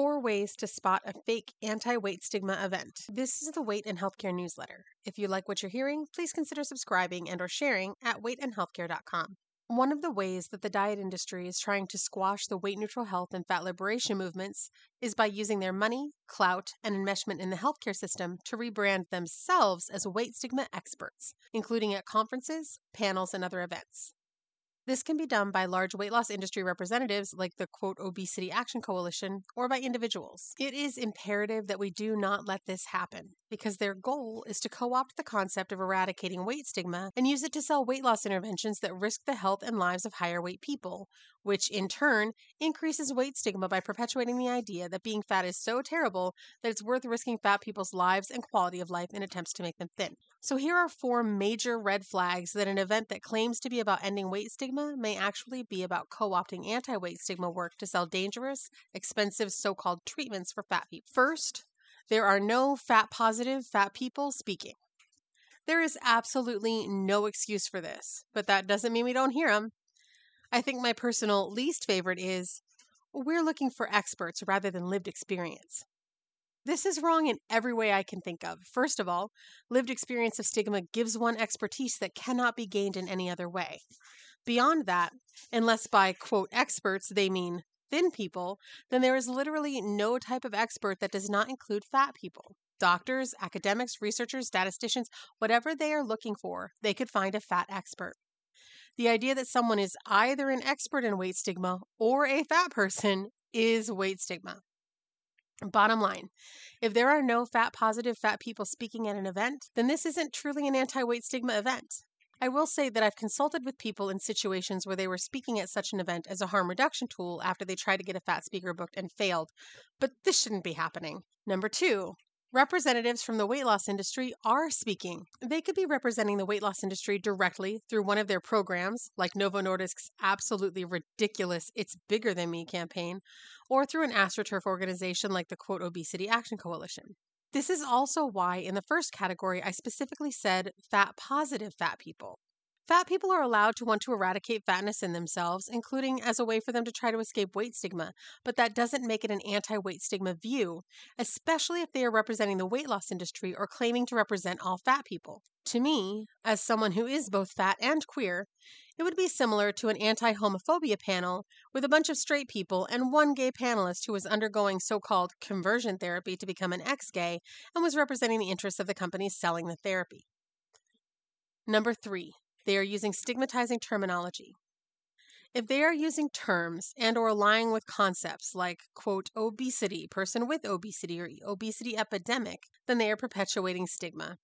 Four ways to spot a fake anti weight stigma event. This is the Weight and Healthcare newsletter. If you like what you're hearing, please consider subscribing and or sharing at weightandhealthcare.com. One of the ways that the diet industry is trying to squash the weight neutral health and fat liberation movements is by using their money, clout, and enmeshment in the healthcare system to rebrand themselves as weight stigma experts, including at conferences, panels, and other events. This can be done by large weight loss industry representatives like the quote Obesity Action Coalition or by individuals. It is imperative that we do not let this happen because their goal is to co opt the concept of eradicating weight stigma and use it to sell weight loss interventions that risk the health and lives of higher weight people, which in turn increases weight stigma by perpetuating the idea that being fat is so terrible that it's worth risking fat people's lives and quality of life in attempts to make them thin. So, here are four major red flags that an event that claims to be about ending weight stigma may actually be about co opting anti weight stigma work to sell dangerous, expensive so called treatments for fat people. First, there are no fat positive fat people speaking. There is absolutely no excuse for this, but that doesn't mean we don't hear them. I think my personal least favorite is we're looking for experts rather than lived experience. This is wrong in every way I can think of. First of all, lived experience of stigma gives one expertise that cannot be gained in any other way. Beyond that, unless by quote experts they mean thin people, then there is literally no type of expert that does not include fat people. Doctors, academics, researchers, statisticians, whatever they are looking for, they could find a fat expert. The idea that someone is either an expert in weight stigma or a fat person is weight stigma. Bottom line, if there are no fat positive fat people speaking at an event, then this isn't truly an anti weight stigma event. I will say that I've consulted with people in situations where they were speaking at such an event as a harm reduction tool after they tried to get a fat speaker booked and failed, but this shouldn't be happening. Number two, Representatives from the weight loss industry are speaking. They could be representing the weight loss industry directly through one of their programs, like Novo Nordisk's absolutely ridiculous It's Bigger Than Me campaign, or through an AstroTurf organization like the quote Obesity Action Coalition. This is also why, in the first category, I specifically said fat positive fat people. Fat people are allowed to want to eradicate fatness in themselves, including as a way for them to try to escape weight stigma, but that doesn't make it an anti weight stigma view, especially if they are representing the weight loss industry or claiming to represent all fat people. To me, as someone who is both fat and queer, it would be similar to an anti homophobia panel with a bunch of straight people and one gay panelist who was undergoing so called conversion therapy to become an ex gay and was representing the interests of the companies selling the therapy. Number three, they are using stigmatizing terminology. If they are using terms and or lying with concepts like quote obesity, person with obesity or obesity epidemic, then they are perpetuating stigma.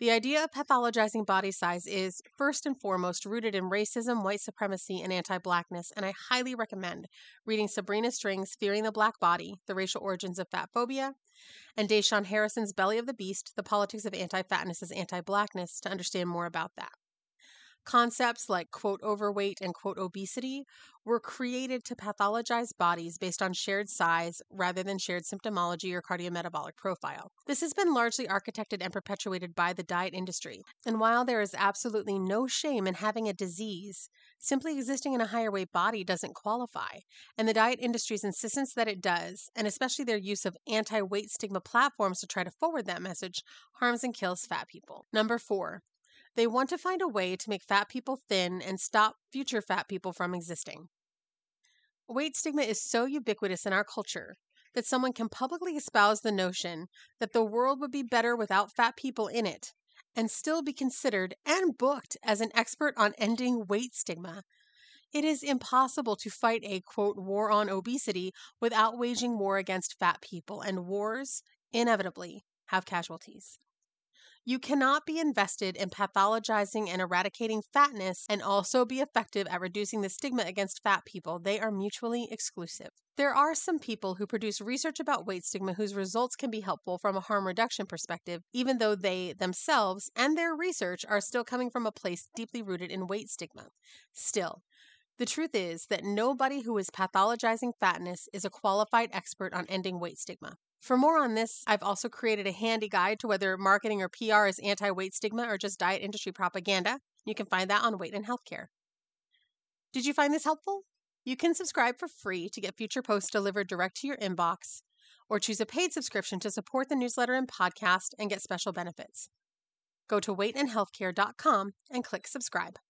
The idea of pathologizing body size is, first and foremost, rooted in racism, white supremacy, and anti blackness, and I highly recommend reading Sabrina Strings' Fearing the Black Body The Racial Origins of Fat Phobia and Da'Shaun Harrison's Belly of the Beast The Politics of Anti Fatness as Anti Blackness to understand more about that. Concepts like quote overweight and quote obesity were created to pathologize bodies based on shared size rather than shared symptomology or cardiometabolic profile. This has been largely architected and perpetuated by the diet industry. And while there is absolutely no shame in having a disease, simply existing in a higher weight body doesn't qualify. And the diet industry's insistence that it does, and especially their use of anti weight stigma platforms to try to forward that message, harms and kills fat people. Number four, they want to find a way to make fat people thin and stop future fat people from existing. Weight stigma is so ubiquitous in our culture that someone can publicly espouse the notion that the world would be better without fat people in it and still be considered and booked as an expert on ending weight stigma. It is impossible to fight a quote war on obesity without waging war against fat people, and wars inevitably have casualties. You cannot be invested in pathologizing and eradicating fatness and also be effective at reducing the stigma against fat people. They are mutually exclusive. There are some people who produce research about weight stigma whose results can be helpful from a harm reduction perspective, even though they themselves and their research are still coming from a place deeply rooted in weight stigma. Still, the truth is that nobody who is pathologizing fatness is a qualified expert on ending weight stigma. For more on this, I've also created a handy guide to whether marketing or PR is anti weight stigma or just diet industry propaganda. You can find that on Weight and Healthcare. Did you find this helpful? You can subscribe for free to get future posts delivered direct to your inbox, or choose a paid subscription to support the newsletter and podcast and get special benefits. Go to weightandhealthcare.com and click subscribe.